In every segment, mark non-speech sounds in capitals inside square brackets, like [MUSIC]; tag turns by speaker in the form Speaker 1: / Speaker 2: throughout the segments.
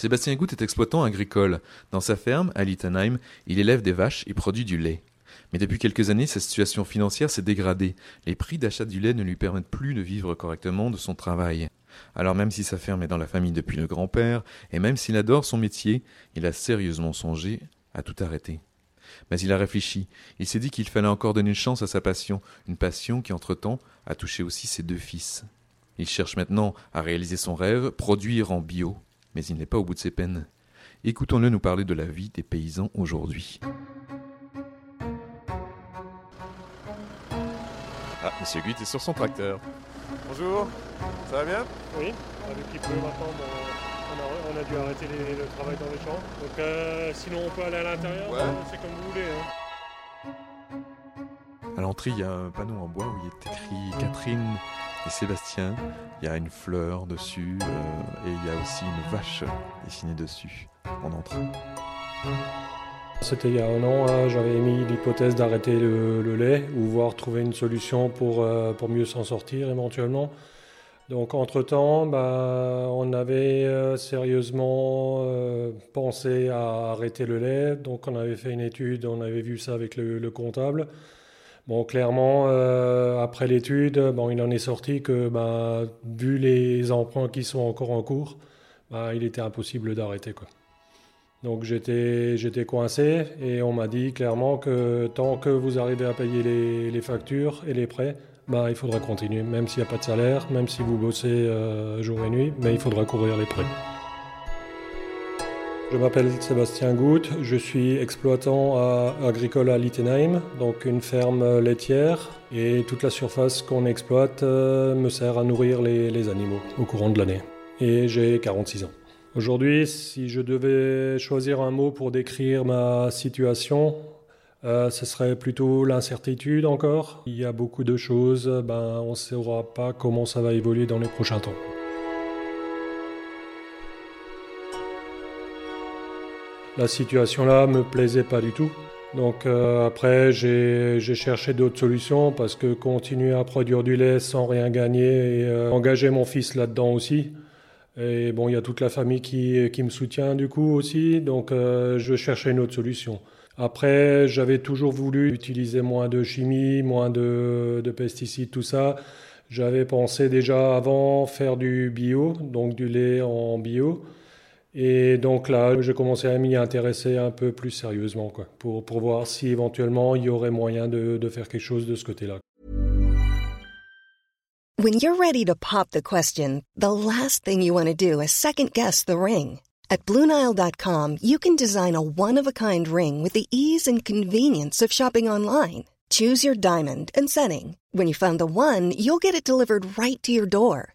Speaker 1: Sébastien Goutte est exploitant agricole. Dans sa ferme, à Littenheim, il élève des vaches et produit du lait. Mais depuis quelques années, sa situation financière s'est dégradée. Les prix d'achat du lait ne lui permettent plus de vivre correctement de son travail. Alors même si sa ferme est dans la famille depuis le grand-père, et même s'il adore son métier, il a sérieusement songé à tout arrêter. Mais il a réfléchi, il s'est dit qu'il fallait encore donner une chance à sa passion, une passion qui entre-temps a touché aussi ses deux fils. Il cherche maintenant à réaliser son rêve, produire en bio mais il n'est pas au bout de ses peines. Écoutons-le nous parler de la vie des paysans aujourd'hui. Ah, Monsieur Guit est sur son tracteur.
Speaker 2: Bonjour, ça va bien?
Speaker 3: Oui, avec il pleut maintenant, on, a, dû arrêter le travail dans les champs. Donc euh, sinon on peut aller à l'intérieur, c'est comme vous voulez. Hein.
Speaker 1: À l'entrée, il y a un panneau en bois où il est écrit Catherine et Sébastien. Il y a une fleur dessus euh, et il y a aussi une vache dessinée dessus en entrée.
Speaker 3: C'était il y a un an, hein, j'avais émis l'hypothèse d'arrêter le, lait ou voir trouver une solution pour, euh, pour mieux s'en sortir éventuellement. Donc entre-temps, bah, on avait euh, sérieusement pensé à arrêter le lait. Donc on avait fait une étude, on avait vu ça avec le comptable. Bon, clairement, euh, après l'étude, bon, il en est sorti que, bah, vu les emprunts qui sont encore en cours, bah, il était impossible d'arrêter. Donc j'étais, j'étais coincé et on m'a dit clairement que tant que vous arrivez à payer les, factures et les prêts, bah, il faudra continuer, même s'il n'y a pas de salaire, même si vous bossez euh, jour et nuit, mais il faudra couvrir les prêts. Je m'appelle Sébastien Goutte, je suis exploitant agricole à Littenheim, donc une ferme laitière, et toute la surface qu'on exploite euh, me sert à nourrir les, animaux au courant de l'année. Et j'ai 46 ans. Aujourd'hui, si je devais choisir un mot pour décrire ma situation, euh, ce serait plutôt l'incertitude encore. Il y a beaucoup de choses, ben, on ne saura pas comment ça va évoluer dans les prochains temps. La situation-là me plaisait pas du tout. Donc euh, après, j'ai cherché d'autres solutions parce que continuer à produire du lait sans rien gagner et euh, engager mon fils là-dedans aussi. Et bon, il y a toute la famille qui, qui me soutient du coup aussi, donc euh, je cherchais une autre solution. Après, j'avais toujours voulu utiliser moins de chimie, moins de, de pesticides, tout ça. J'avais pensé déjà avant faire du bio, donc du lait en bio. Et donc là, j'ai commencé à m'y intéresser un peu plus sérieusement, quoi, pour, pour voir si éventuellement il y aurait moyen de, de faire quelque chose de ce côté-là.
Speaker 4: When you're ready to pop the question, the last thing you want to do is second guess the ring. At BlueNile.com, you can design a one-of-a-kind ring with the ease and convenience of shopping online. Choose your diamond and setting. When you find the one, you'll get it delivered right to your door.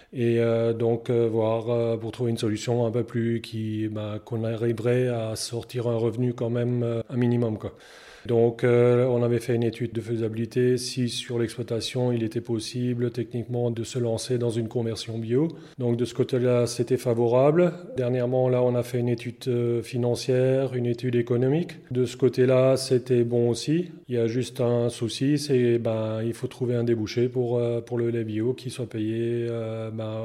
Speaker 3: Et euh, donc, euh, voir euh, pour trouver une solution un peu plus qui, bah, qu'on arriverait à sortir un revenu quand même un minimum, quoi. Donc on avait fait une étude de faisabilité si sur l'exploitation il était possible techniquement de se lancer dans une conversion bio. Donc de ce côté-là c'était favorable. Dernièrement là on a fait une étude financière, une étude économique. De ce côté-là c'était bon aussi. Il y a juste un souci, c'est ben il faut trouver un débouché pour pour le lait bio qui soit payé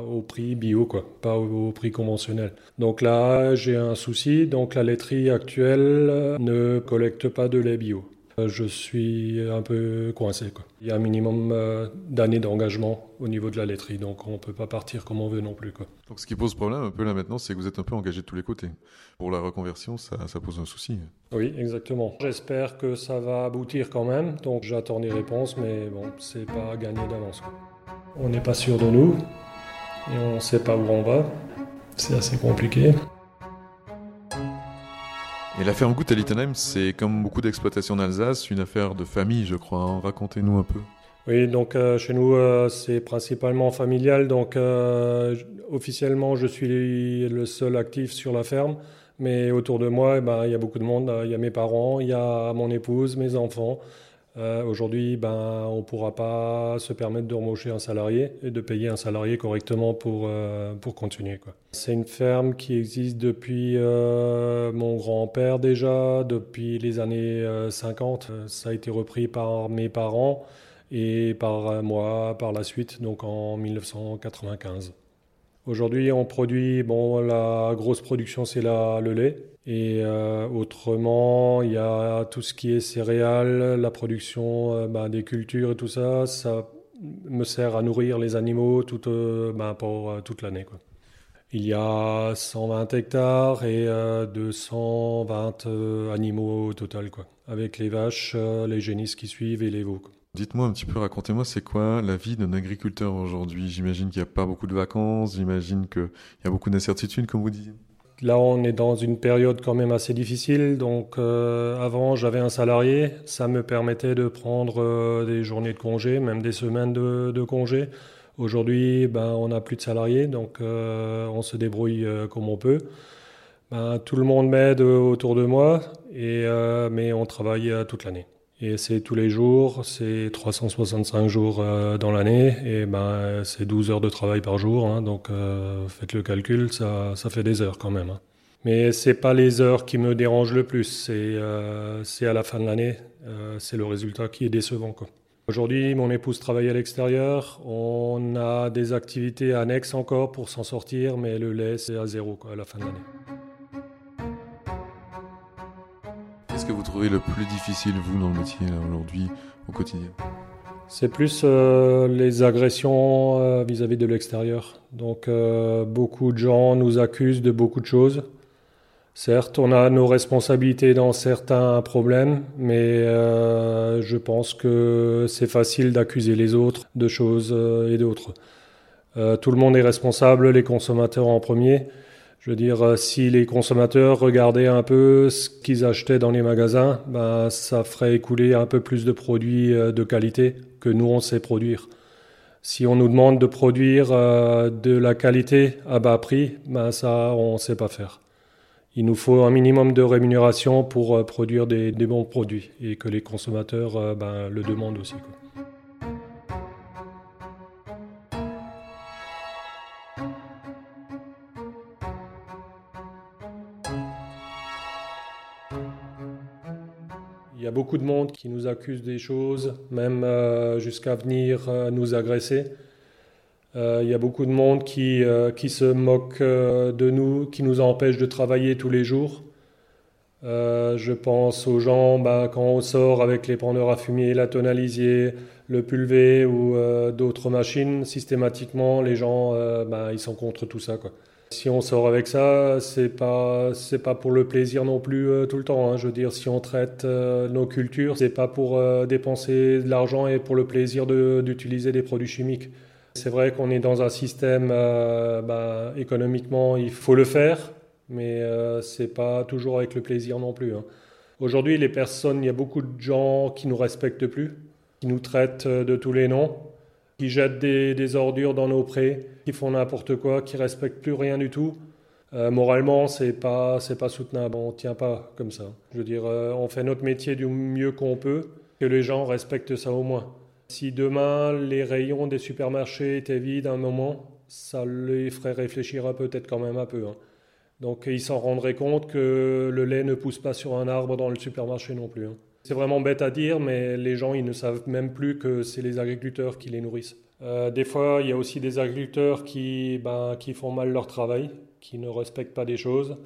Speaker 3: au prix bio quoi, pas au, au prix conventionnel. Donc là j'ai un souci. Donc la laiterie actuelle ne collecte pas de lait bio euh, je suis un peu coincé. Quoi. Il y a un minimum euh, d'années d'engagement au niveau de la laiterie, donc on ne peut pas partir comme on veut non plus. Quoi.
Speaker 1: Donc ce qui pose problème un peu là maintenant, c'est que vous êtes un peu engagé de tous les côtés. Pour la reconversion, ça, ça pose un souci.
Speaker 3: Oui, exactement. J'espère que ça va aboutir quand même, donc j'attends les réponses, mais bon, c'est pas gagné d'avance. On n'est pas sûr de nous, et on ne sait pas où on va. C'est assez compliqué.
Speaker 1: Et la ferme Goutte à Littenheim, c'est comme beaucoup d'exploitations en Alsace, une affaire de famille, je crois. Hein. Racontez-nous un peu.
Speaker 3: Oui, donc euh, chez nous, euh, c'est principalement familial. Donc euh, officiellement, je suis le seul actif sur la ferme. Mais autour de moi, eh ben, il y a beaucoup de monde. Il y a mes parents, il y a mon épouse, mes enfants, Euh, aujourd'hui, ben, on ne pourra pas se permettre de remocher un salarié et de payer un salarié correctement pour, euh, pour continuer. C'est une ferme qui existe depuis euh, mon grand-père déjà, depuis les années 50. Ça a été repris par mes parents et par moi par la suite, donc en 1995. Aujourd'hui, on produit, bon, la grosse production, c'est le lait. Et euh, autrement, il y a tout ce qui est céréales, la production euh, bah, des cultures et tout ça. Ça me sert à nourrir les animaux tout, euh, bah, pour toute l'année. Il y a 120 hectares et 220 animaux au total, quoi, avec les vaches, les génisses qui suivent et les veaux.
Speaker 1: Dites-moi un petit peu, racontez-moi, c'est quoi la vie d'un agriculteur aujourd'hui? J'imagine qu'il n'y a pas beaucoup de vacances, j'imagine qu'il y a beaucoup d'incertitudes, comme vous disiez.
Speaker 3: Là, on est dans une période quand même assez difficile. Donc, euh, avant, j'avais un salarié. Ça me permettait de prendre euh, des journées de congé, même des semaines de, congé. Aujourd'hui, ben, on n'a plus de salariés, donc euh, on se débrouille comme on peut. Ben, tout le monde m'aide autour de moi, et, mais on travaille toute l'année. Et c'est tous les jours, c'est 365 jours euh, dans l'année, et ben c'est 12 heures de travail par jour, hein, donc euh, faites le calcul, ça, ça fait des heures quand même. Hein. Mais c'est pas les heures qui me dérangent le plus, c'est euh, à la fin de l'année, euh, c'est le résultat qui est décevant. Aujourd'hui, mon épouse travaille à l'extérieur, on a des activités annexes encore pour s'en sortir, mais le lait c'est à zéro quoi, à la fin de l'année.
Speaker 1: Trouvez le plus difficile, vous, dans le métier, aujourd'hui, au quotidien
Speaker 3: C'est plus euh, les agressions euh, vis-à-vis de l'extérieur. Donc, euh, beaucoup de gens nous accusent de beaucoup de choses. Certes, on a nos responsabilités dans certains problèmes, mais je pense que c'est facile d'accuser les autres de choses et d'autres. tout le monde est responsable, les consommateurs en premier. Je veux dire, euh, si les consommateurs regardaient un peu ce qu'ils achetaient dans les magasins, ben, ça ferait écouler un peu plus de produits euh, de qualité que nous, on sait produire. Si on nous demande de produire euh, de la qualité à bas prix, ben, ça, on ne sait pas faire. Il nous faut un minimum de rémunération pour produire des, bons produits et que les consommateurs ben, le demandent aussi. Y a beaucoup de monde qui nous accuse des choses, même euh, jusqu'à venir euh, nous agresser. Euh, il y a beaucoup de monde qui, qui se moque de nous, qui nous empêche de travailler tous les jours. je pense aux gens, bah, quand on sort avec les prendeurs à fumier, la tonalisier, le pulvé ou d'autres machines, systématiquement, les gens, bah, ils sont contre tout ça. Quoi. Si on sort avec ça, c'est pas c'est pas pour le plaisir non plus euh, tout le temps. Hein. Je veux dire, si on traite euh, nos cultures, c'est pas pour euh, dépenser de l'argent et pour le plaisir d'utiliser des produits chimiques. C'est vrai qu'on est dans un système bah, économiquement, il faut le faire, mais c'est pas toujours avec le plaisir non plus. Hein. Aujourd'hui, les personnes, il y a beaucoup de gens qui nous respectent plus, qui nous traitent de tous les noms qui jettent des, ordures dans nos prés, qui font n'importe quoi, qui respectent plus rien du tout. Euh, moralement, c'est pas c'est pas soutenable. On tient pas comme ça. Je veux dire, euh, on fait notre métier du mieux qu'on peut, que les gens respectent ça au moins. Si demain les rayons des supermarchés étaient vides un moment, ça les ferait réfléchir peut-être quand même un peu. Hein. Donc ils s'en rendraient compte que le lait ne pousse pas sur un arbre dans le supermarché non plus. Hein. C'est vraiment bête à dire, mais les gens, ils ne savent même plus que c'est les agriculteurs qui les nourrissent. Euh, des fois, il y a aussi des agriculteurs qui, ben, qui font mal leur travail, qui ne respectent pas des choses.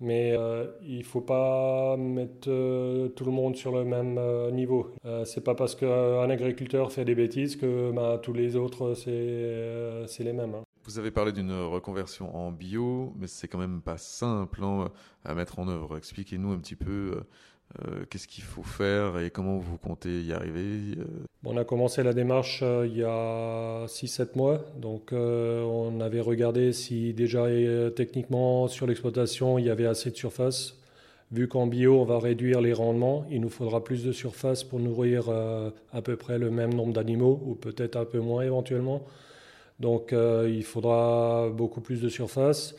Speaker 3: Mais euh, il ne faut pas mettre euh, tout le monde sur le même niveau. c'est pas parce qu'un agriculteur fait des bêtises que ben, tous les autres, c'est les mêmes. Hein.
Speaker 1: Vous avez parlé d'une reconversion en bio, mais c'est quand même pas simple hein, à mettre en œuvre. Expliquez-nous un petit peu euh, qu'est-ce qu'il faut faire et comment vous comptez y arriver euh?
Speaker 3: On a commencé la démarche euh, il y a 6-7 mois. Donc on avait regardé si déjà techniquement sur l'exploitation il y avait assez de surface. Vu qu'en bio on va réduire les rendements, il nous faudra plus de surface pour nourrir à peu près le même nombre d'animaux ou peut-être un peu moins éventuellement. Donc il faudra beaucoup plus de surface.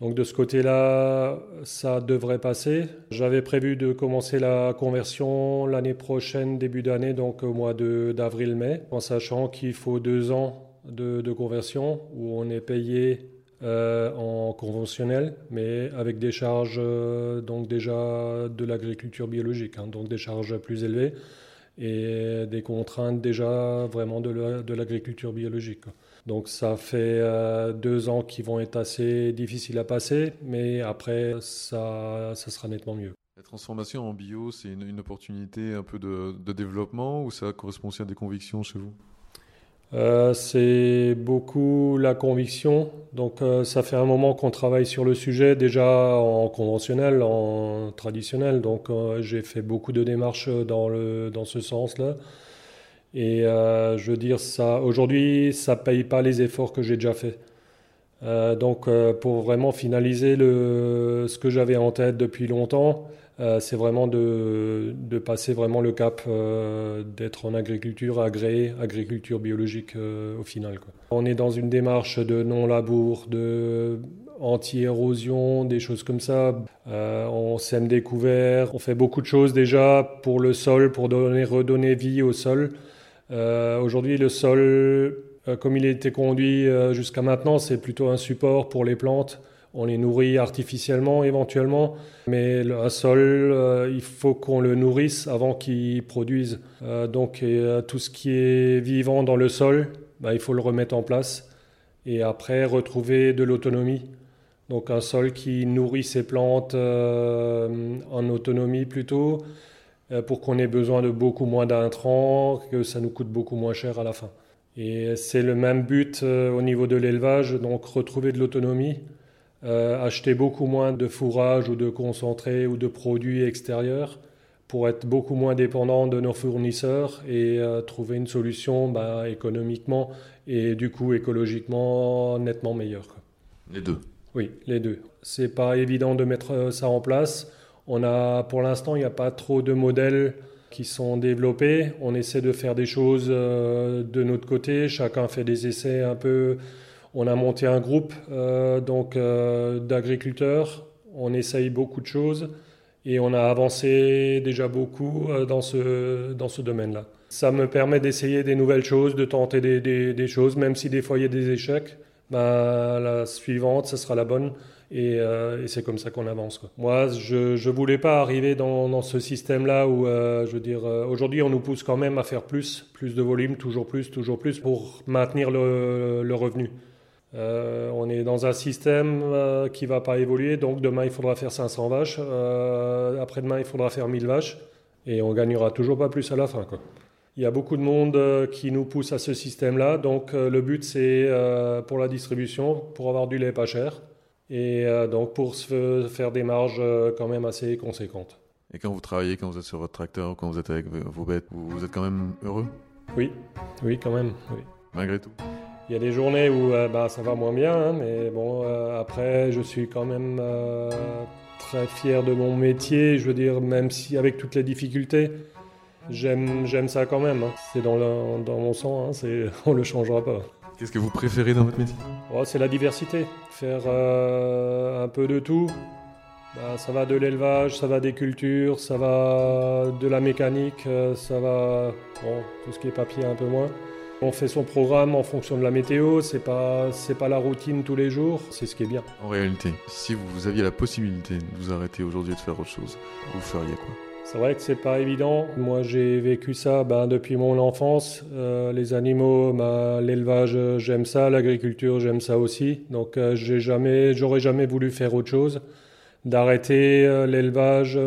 Speaker 3: Donc de ce côté-là, ça devrait passer. J'avais prévu de commencer la conversion l'année prochaine, début d'année, donc au mois d'avril-mai, en sachant qu'il faut deux ans de, conversion où on est payé euh, en conventionnel, mais avec des charges euh, donc déjà de l'agriculture biologique, hein, donc des charges plus élevées et des contraintes déjà vraiment de l'agriculture biologique. Donc ça fait euh, deux ans qui vont être assez difficiles à passer, mais après ça, ça sera nettement mieux.
Speaker 1: La transformation en bio, c'est une, opportunité un peu de, de, développement ou ça correspond aussi à des convictions chez vous?
Speaker 3: Euh, C'est beaucoup la conviction. Donc euh, ça fait un moment qu'on travaille sur le sujet déjà en conventionnel, en traditionnel. Donc euh, j'ai fait beaucoup de démarches dans, le, dans ce sens-là. Et je veux dire, ça, aujourd'hui, ça ne paye pas les efforts que j'ai déjà faits. Donc, pour vraiment finaliser le, ce que j'avais en tête depuis longtemps, c'est vraiment de, passer vraiment le cap d'être en agriculture agréée, agriculture biologique au final. On est dans une démarche de non-labour, de anti-érosion, des choses comme ça. on sème des couverts, on fait beaucoup de choses déjà pour le sol, pour donner, redonner vie au sol. Euh, aujourd'hui, le sol, euh, comme il a été conduit euh, jusqu'à maintenant, c'est plutôt un support pour les plantes. On les nourrit artificiellement éventuellement, mais un sol, il faut qu'on le nourrisse avant qu'il produise. donc tout ce qui est vivant dans le sol, bah, il faut le remettre en place et après retrouver de l'autonomie. Donc un sol qui nourrit ses plantes en autonomie plutôt, euh, pour qu'on ait besoin de beaucoup moins d'intrants, que ça nous coûte beaucoup moins cher à la fin. Et c'est le même but euh, au niveau de l'élevage, donc retrouver de l'autonomie, euh, acheter beaucoup moins de fourrage ou de concentré ou de produits extérieurs pour être beaucoup moins dépendant de nos fournisseurs et trouver une solution bah, économiquement et du coup écologiquement nettement meilleure.
Speaker 1: Les deux.
Speaker 3: Oui, les deux. C'est pas évident de mettre ça en place. On a, pour l'instant, il n'y a pas trop de modèles qui sont développés. On essaie de faire des choses euh, de notre côté. Chacun fait des essais un peu. On a monté un groupe euh, donc euh, d'agriculteurs. On essaye beaucoup de choses et on a avancé déjà beaucoup dans ce, dans ce domaine-là. Ça me permet d'essayer des nouvelles choses, de tenter des, des, choses, même si des fois il y a des échecs. Ben, la suivante, ce sera la bonne. Euh, et, c'est comme ça qu'on avance. Moi, je ne voulais pas arriver dans, ce système-là où, euh, je veux dire, euh, aujourd'hui, on nous pousse quand même à faire plus, plus de volume, toujours plus, toujours plus, pour maintenir le, le revenu. On est dans un système qui va pas évoluer, donc demain, il faudra faire 500 vaches, après-demain, il faudra faire 1000 vaches, et on gagnera toujours pas plus à la fin. Quoi. Il y a beaucoup de monde qui nous pousse à ce système-là, donc le but, c'est pour la distribution, pour avoir du lait pas cher, et euh, donc pour se faire des marges euh, quand même assez conséquentes.
Speaker 1: Et quand vous travaillez, quand vous êtes sur votre tracteur, quand vous êtes avec vos bêtes, vous êtes quand même heureux?
Speaker 3: Oui, oui, quand même. Oui.
Speaker 1: Malgré tout
Speaker 3: Il y a des journées où euh, bah, ça va moins bien, hein, mais bon, après, je suis quand même très fier de mon métier. Je veux dire, même si avec toutes les difficultés, j'aime, j'aime ça quand même. Hein. C'est dans, dans mon sang, hein, c'est, [LAUGHS] on le changera pas.
Speaker 1: Qu'est-ce que vous préférez dans votre métier?
Speaker 3: Oh, C'est la diversité. Faire euh, un peu de tout. Bah, ça va de l'élevage, ça va des cultures, ça va de la mécanique, euh, ça va bon, tout ce qui est papier un peu moins. On fait son programme en fonction de la météo, c'est pas c'est pas la routine tous les jours, c'est ce qui est bien.
Speaker 1: En réalité, si vous aviez la possibilité de vous arrêter aujourd'hui et de faire autre chose, vous feriez quoi?
Speaker 3: C'est vrai que c'est pas évident. Moi, j'ai vécu ça ben, depuis mon enfance. Euh, les animaux, ben, l'élevage, j'aime ça. L'agriculture, j'aime ça aussi. Donc, euh, j'ai jamais, j'aurais jamais voulu faire autre chose. D'arrêter euh, l'élevage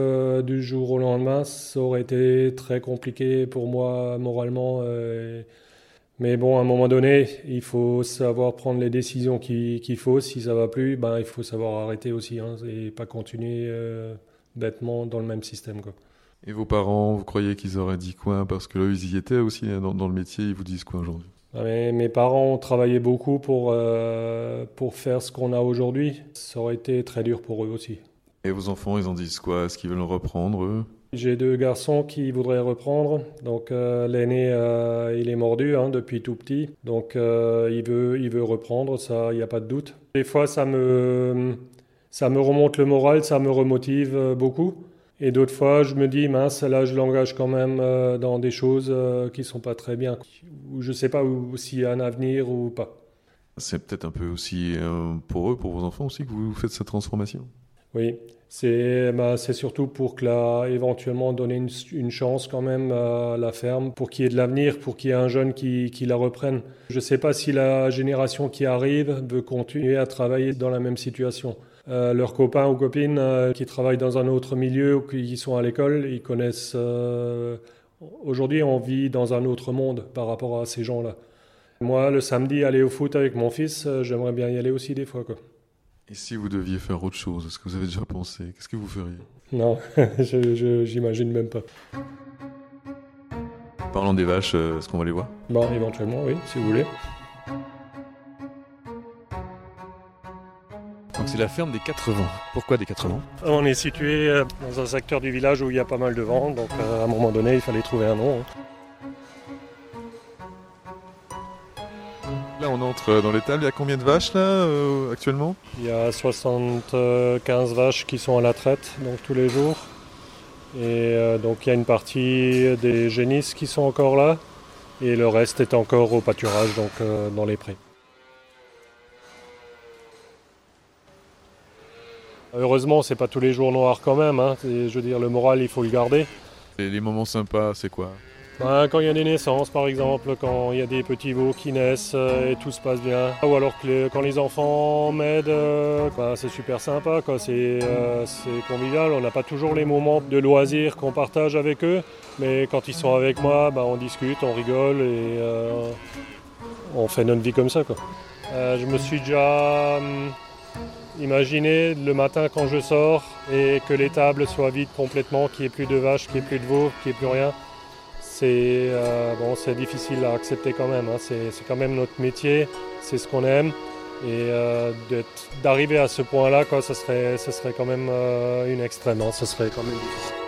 Speaker 3: du jour au lendemain, ça aurait été très compliqué pour moi moralement. Mais bon, à un moment donné, il faut savoir prendre les décisions qu'il faut. Si ça va plus, ben, il faut savoir arrêter aussi hein, et pas continuer bêtement dans le même système. Quoi.
Speaker 1: Et vos parents, vous croyez qu'ils auraient dit quoi? Parce que là, ils y étaient aussi hein, dans, le métier, ils vous disent quoi aujourd'hui?
Speaker 3: Ah, mes, parents ont travaillé beaucoup pour, euh, pour faire ce qu'on a aujourd'hui. Ça aurait été très dur pour eux aussi.
Speaker 1: Et vos enfants, ils en disent quoi? Est-ce qu'ils veulent reprendre eux?
Speaker 3: J'ai deux garçons qui voudraient reprendre. Donc euh, l'aîné, euh, il est mordu hein, depuis tout petit. Donc il, veut, il veut reprendre, ça, il n'y a pas de doute. Des fois, ça me ça me remonte le moral, ça me remotive beaucoup. Et d'autres fois, je me dis, mince, là, je l'engage quand même dans des choses qui ne sont pas très bien, où je ne sais pas s'il y a un avenir ou pas.
Speaker 1: C'est peut-être un peu aussi pour eux, pour vos enfants aussi, que vous faites cette transformation?
Speaker 3: Oui, c'est bah, surtout pour que là, éventuellement donner une, chance quand même à la ferme, pour qu'il y ait de l'avenir, pour qu'il y ait un jeune qui, qui la reprenne. Je ne sais pas si la génération qui arrive veut continuer à travailler dans la même situation. Euh, leurs copains ou copines euh, qui travaillent dans un autre milieu ou qui sont à l'école, ils connaissent... Euh, aujourd'hui, on vit dans un autre monde par rapport à ces gens-là. Moi, le samedi, aller au foot avec mon fils, j'aimerais bien y aller aussi des fois. Quoi.
Speaker 1: Et si vous deviez faire autre chose, est-ce que vous avez déjà pensé? Qu'est-ce que vous feriez?
Speaker 3: Non, [LAUGHS] j'imagine même pas.
Speaker 1: Parlons des vaches, euh, est-ce qu'on va les voir?
Speaker 3: Bon, éventuellement, oui, si vous voulez.
Speaker 1: Donc c'est la ferme des 80. Pourquoi des 80
Speaker 3: On est situé euh, dans un secteur du village où il y a pas mal de vent, donc euh, à un moment donné, il fallait trouver un nom. Hein.
Speaker 1: Entre dans l'étable. Il y a combien de vaches là euh, actuellement?
Speaker 3: Il y a 75 vaches qui sont à la traite donc tous les jours. Et euh, donc il y a une partie des génisses qui sont encore là et le reste est encore au pâturage donc euh, dans les prés. Heureusement, c'est pas tous les jours noirs quand même. Hein. Je veux dire, le moral, il faut le garder.
Speaker 1: Et les moments sympas, c'est quoi?
Speaker 3: Bah, quand il y a des naissances, par exemple, quand il y a des petits veaux qui naissent euh, et tout se passe bien. Ou alors que quand les enfants m'aident, euh, c'est super sympa, euh, c'est convivial. On n'a pas toujours les moments de loisirs qu'on partage avec eux, mais quand ils sont avec moi, bah, on discute, on rigole et on fait notre vie comme ça. je me suis déjà hum, imaginé le matin quand je sors et que les tables soient vides complètement, qu'il n'y ait plus de vaches, qu'il n'y ait plus de veaux, qu'il n'y ait plus rien c'est euh, bon, difficile à accepter quand même. Hein. C'est, quand même notre métier, c'est ce qu'on aime. Et euh, d'arriver à ce point-là, ça serait, ça serait quand même euh, une extrême. Hein. Ça serait quand même difficile.